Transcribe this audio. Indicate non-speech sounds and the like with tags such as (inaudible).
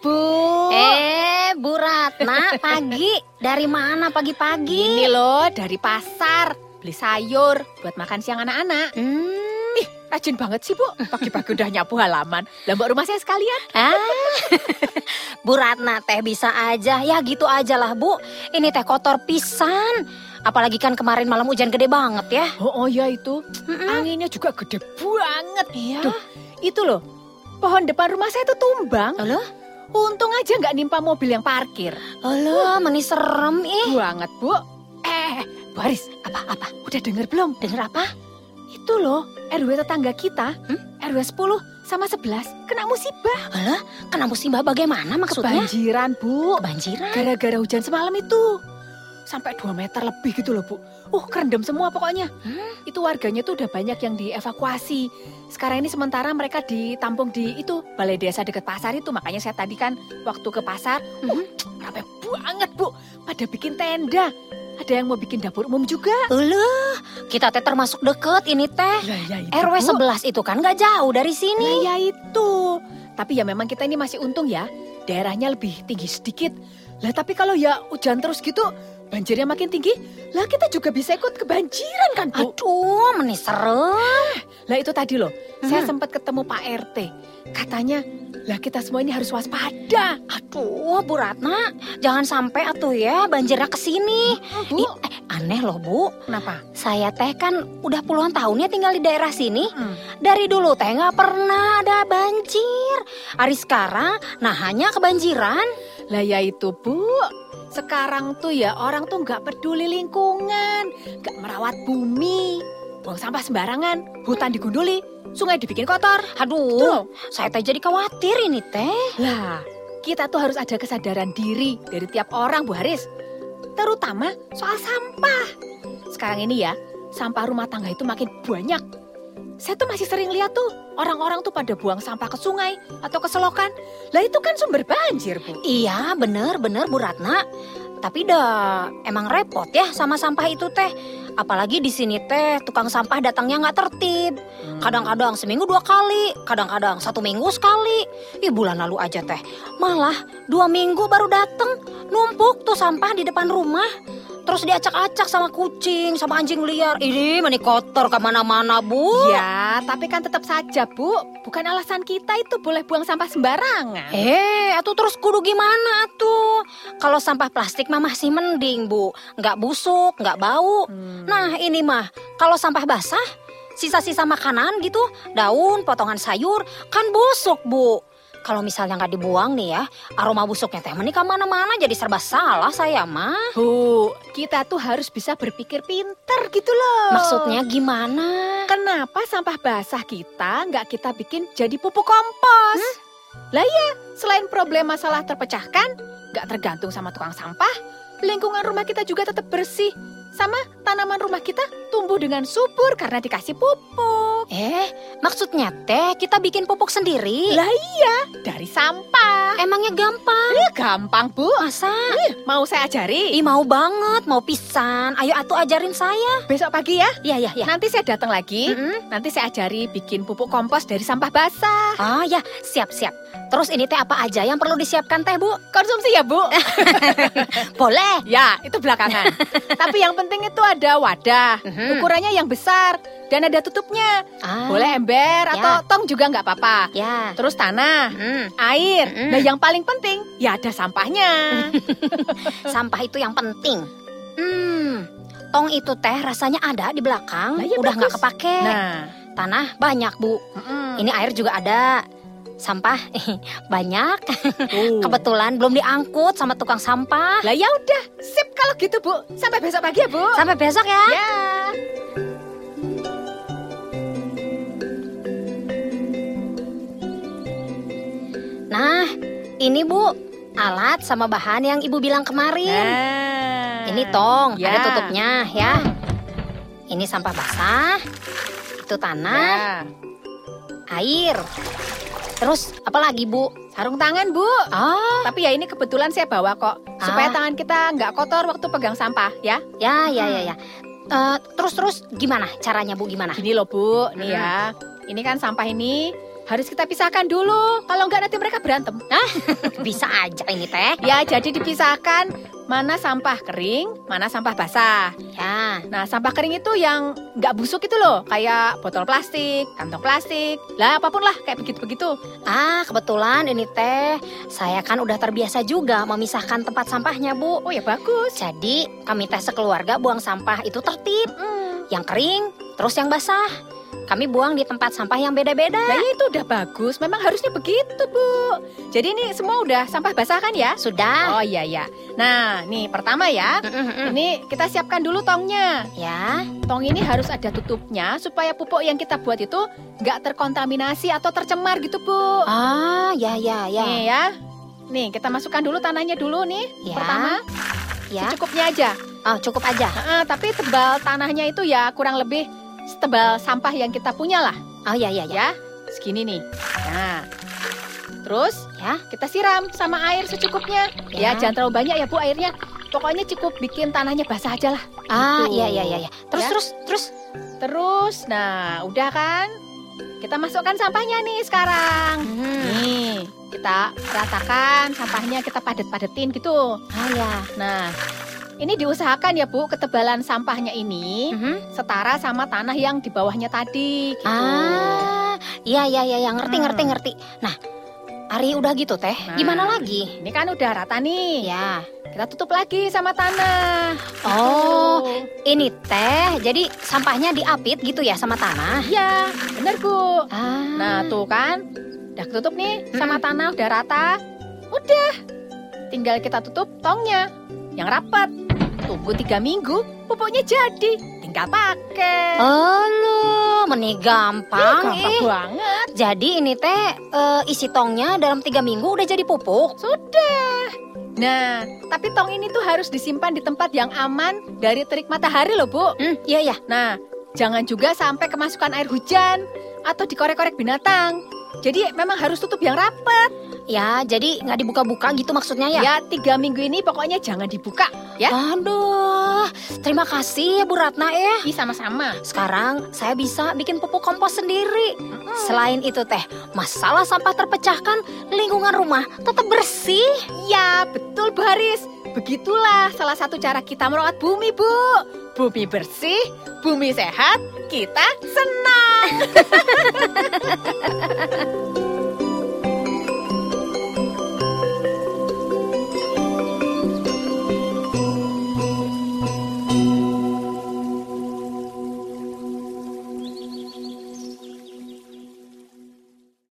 Bu. Eh, Bu Ratna, pagi. Dari mana pagi-pagi? Ini loh dari pasar. Beli sayur buat makan siang anak-anak. Hmm, Ih, rajin banget sih Bu. Pagi-pagi udah nyapu halaman. Lah mbak rumah saya sekalian. ah. (laughs) Bu Ratna teh bisa aja. Ya gitu aja lah, Bu. Ini teh kotor pisan. Apalagi kan kemarin malam hujan gede banget ya. Oh, oh ya itu. Mm-mm. Anginnya juga gede banget. Iya. Duh, itu loh. Pohon depan rumah saya itu tumbang. Alah, Untung aja nggak nimpa mobil yang parkir. alah, meni serem ih. Banget, Bu. Eh, Bu Haris, Apa-apa? udah denger belum? Dengar apa? Itu loh, RW tetangga kita, Hmm? RW 10 sama 11 kena musibah. Alah, kena musibah bagaimana maksudnya? Kebanjiran, Bu. Kebanjiran. Gara-gara hujan semalam itu. Sampai 2 meter lebih gitu loh, Bu. Uh, kerendam semua pokoknya. Hmm? Itu warganya tuh udah banyak yang dievakuasi. Sekarang ini sementara mereka ditampung di itu balai desa dekat pasar itu. Makanya saya tadi kan waktu ke pasar, Mhm. rame banget, Bu. Pada bikin tenda. Ada yang mau bikin dapur umum juga. Alah, kita teh termasuk deket ini teh. Ya itu, RW Bu. 11 itu kan gak jauh dari sini. Nah ya itu. Tapi ya memang kita ini masih untung ya. Daerahnya lebih tinggi sedikit. Lah tapi kalau ya hujan terus gitu, banjirnya makin tinggi, lah kita juga bisa ikut kebanjiran kan Bu? Aduh, meni serem. Lah itu tadi loh, saya Mhm. sempat ketemu Pak RT. Katanya, lah kita semua ini harus waspada. Aduh, Bu Ratna, jangan sampai atuh ya banjirnya ke sini. Bu, Ih, eh, aneh loh, Bu. kenapa? Saya teh kan udah puluhan tahun ya tinggal di daerah sini. Hmm. Dari dulu teh nggak pernah ada banjir. Hari sekarang, nah hanya kebanjiran. Lah ya itu Bu, sekarang tuh ya orang tuh nggak peduli lingkungan, nggak merawat bumi. Buang sampah sembarangan, hutan digunduli, sungai dibikin kotor. Aduh, saya teh jadi khawatir ini teh. Lah, kita tuh harus ada kesadaran diri dari tiap orang, Bu Haris. Terutama soal sampah. Sekarang ini ya, sampah rumah tangga itu makin banyak. Saya tuh masih sering lihat tuh orang-orang tuh pada buang sampah ke sungai atau ke selokan. Lah itu kan sumber banjir, Bu. Iya, bener-bener Bu Ratna. Tapi dah emang repot ya sama sampah itu teh. Apalagi di sini teh tukang sampah datangnya nggak tertib. Kadang-kadang seminggu dua kali, kadang-kadang satu minggu sekali. Ih bulan lalu aja teh, malah dua minggu baru dateng. Numpuk tuh sampah di depan rumah. Terus diacak-acak sama kucing, sama anjing liar. Ini meni kotor ke mana-mana bu. Ya, tapi kan tetap saja, Bu. Bukan alasan kita itu boleh buang sampah sembarangan. Eh, atuh terus kudu gimana tuh? Kalau sampah plastik mah masih mending bu, nggak busuk, nggak bau. Hmm. Nah ini mah kalau sampah basah, sisa-sisa makanan gitu, daun, potongan sayur, kan busuk bu. Kalau misalnya nggak dibuang nih ya, aroma busuknya teh menikah mana-mana jadi serba salah saya mah. Bu, kita tuh harus bisa berpikir pinter gitu loh. Maksudnya gimana? Kenapa sampah basah kita nggak kita bikin jadi pupuk kompos? Lah iya, selain problem masalah terpecahkan, nggak tergantung sama tukang sampah, lingkungan rumah kita juga tetap bersih. Sama tanaman rumah kita tumbuh dengan subur karena dikasih pupuk. Eh, maksudnya teh kita bikin pupuk sendiri? Lah iya, dari sampah. Emangnya gampang? Eh, gampang, Bu. Masa? Mau saya ajari? Ih mau banget, mau pisan. Ayo atuh ajarin saya. Besok pagi ya. Iya, iya, iya. Nanti saya datang lagi. Mm-mm. Nanti saya ajari bikin pupuk kompos dari sampah basah. Ah ya, siap-siap. Terus ini teh apa aja yang perlu disiapkan teh, Bu? Konsumsi ya, Bu. (laughs) Boleh. ya, itu belakangan. (laughs) Tapi yang penting itu ada wadah. Mhm. Ukurannya yang besar dan ada tutupnya. Ah, Boleh ember Ya. atau tong juga nggak apa-apa. Ya. Terus tanah, Mm, air. Mm-mm. Nah, yang paling penting ya ada sampahnya. (laughs) sampah itu yang penting. Hmm, tong itu teh rasanya ada di belakang, Lah, ya udah nggak kepake. nah, Tanah banyak, Bu. mm-mm. Ini air juga ada. Sampah (laughs) banyak. Tuh. Kebetulan belum diangkut sama tukang sampah. Lah ya udah, sip kalau gitu, Bu. Sampai besok pagi ya, Bu. Sampai besok ya. Ya. Nah, ini Bu, alat sama bahan yang Ibu bilang kemarin. Nah. Ini tong, Ya. ada tutupnya ya. Ini sampah basah. Itu tanah, Ya. air. Terus apa lagi, Bu? Sarung tangan, Bu. Oh, Tapi ya ini kebetulan saya bawa kok. Supaya Ah. tangan kita nggak kotor waktu pegang sampah, ya. ya ya ya ya. Eh, terus terus gimana caranya, Bu? Gimana? Gini loh, Bu. Nih Hmm. ya. Ini kan sampah ini harus kita pisahkan dulu. Kalau enggak nanti mereka berantem. (laughs) Bisa aja ini teh. Ya, jadi dipisahkan mana sampah kering, mana sampah basah. Ya. Nah, sampah kering itu yang nggak busuk itu loh, kayak botol plastik, kantong plastik, lah apa pun lah kayak begitu-begitu. Ah, kebetulan ini teh saya kan udah terbiasa juga memisahkan tempat sampahnya, Bu. Oh ya bagus. Jadi, kami teh sekeluarga buang sampah itu tertib. Hmm. Yang kering, terus yang basah. Kami buang di tempat sampah yang beda-beda. Nah, ya itu udah bagus. Memang harusnya begitu, Bu. Jadi ini semua udah sampah basah kan ya? Sudah. Oh iya ya. Nah, nih pertama ya. Mm-mm-mm. Ini kita siapkan dulu tongnya. Ya. Tong ini harus ada tutupnya supaya pupuk yang kita buat itu nggak terkontaminasi atau tercemar gitu, Bu. Ah, ya ya ya. Nih ya. Nih, kita masukkan dulu tanahnya dulu nih. Ya. Pertama, Ya. secukupnya aja. Oh, cukup aja. Heeh, tapi tebal tanahnya itu ya kurang lebih setebal sampah yang kita punya lah, Oh, ya ya ya. ya. Segini nih. Nah, terus Ya. kita siram sama air secukupnya. Ya, Ya. jangan terlalu banyak ya Bu airnya. Pokoknya cukup bikin tanahnya basah aja lah. Ah, Gitu. iya iya iya ya. Terus Ya. terus terus. Terus, nah udah kan? Kita masukkan sampahnya nih sekarang. Hmm. Nih, kita ratakan sampahnya, kita padet-padetin gitu. Ah, ya. Nah, ini diusahakan ya Bu, ketebalan sampahnya ini Mhm. setara sama tanah yang di bawahnya tadi gitu. Ah, iya iya iya ya. ngerti Hmm. ngerti ngerti. Nah, Ari udah gitu teh. Nah. Gimana lagi? Ini kan udah rata nih. Ya. Kita tutup lagi sama tanah. Oh, ini teh. Jadi sampahnya diapit gitu ya sama tanah. Iya, bener Bu. Ah. Nah, tuh kan. Udah ketutup nih sama tanah, udah rata. Udah. Tinggal kita tutup tongnya yang rapat. Tunggu tiga minggu, pupuknya jadi. Tinggal pakai. Oh, lo, meni gampang, gampang ih. banget. Jadi ini teh eh, isi tongnya dalam tiga minggu udah jadi pupuk. Sudah. Nah, tapi tong ini tuh harus disimpan di tempat yang aman dari terik matahari loh, Bu. Hmm, iya ya. Nah, jangan juga sampai kemasukan air hujan atau dikorek-korek binatang. Jadi memang harus tutup yang rapat. Ya, jadi nggak dibuka-buka gitu maksudnya ya? Ya, tiga minggu ini pokoknya jangan dibuka. Ya, Aduh, terima kasih ya Bu Ratna ya. Ih, sama-sama. Sekarang saya bisa bikin pupuk kompos sendiri. Selain itu teh, masalah sampah terpecahkan, lingkungan rumah tetap bersih. Ya, betul Bu Haris. Begitulah salah satu cara kita merawat bumi, Bu. Bumi bersih, bumi sehat, kita senang. (laughs)